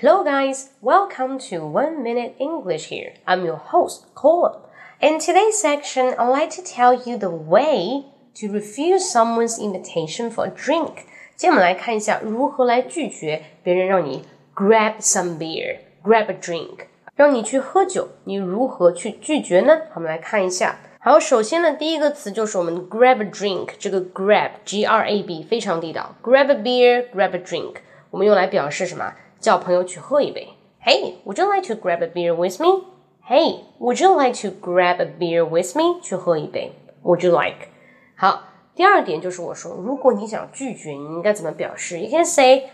Hello, guys. Welcome to One Minute English here. I'm your host, Colin. In today's section, I'd like to tell you the way to refuse someone's invitation for a drink. 今天我们来看一下如何来拒绝别人让你 grab some beer, grab a drink，让你去喝酒，你如何去拒绝呢？我们来看一下。好，首先呢，第一个词就是我们 grab a drink，这个 grab G R A B 非常地道，grab a beer，grab a drink，我们用来表示什么？ 叫朋友去喝一杯。Hey, would you like to grab a beer with me? Hey, would you like to grab a beer with me? 去喝一杯。Would you like? 好，第二点就是我说，如果你想拒绝，你应该怎么表示？You can say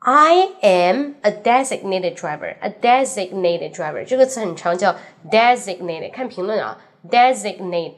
I am a designated driver. A designated driver 这个词很长，叫 designated。看评论啊，designate,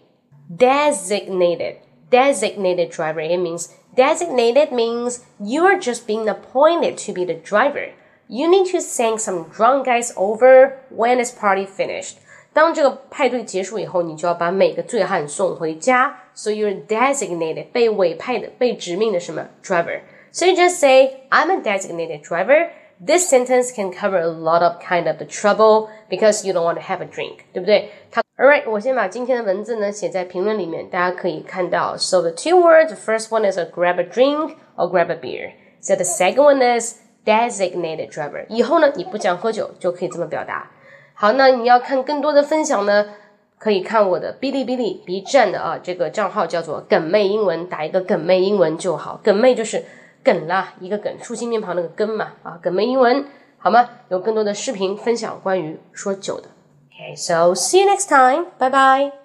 designated, designated driver. It means designated means you are just being appointed to be the driver you need to send some drunk guys over when this party finished. 当这个派对结束以后，你就要把每个醉汉送回家。So you're designated 被委派的、被指命的什么 driver. So you just say, I'm a designated driver. This sentence can cover a lot of kind of the trouble because you don't want to have a drink，对不对？它 Alright，我先把今天的文字呢写在评论里面，大家可以看到。So the two words, the first one is a grab a drink or grab a beer. So the second one is designated driver。以后呢，你不想喝酒就可以这么表达。好，那你要看更多的分享呢，可以看我的哔哩哔哩 B 站的啊，这个账号叫做“梗妹英文”，打一个“梗妹英文”就好。梗妹就是梗啦，一个梗，竖心偏旁那个根嘛啊，梗妹英文，好吗？有更多的视频分享关于说酒的。Okay, so see you next time. Bye bye.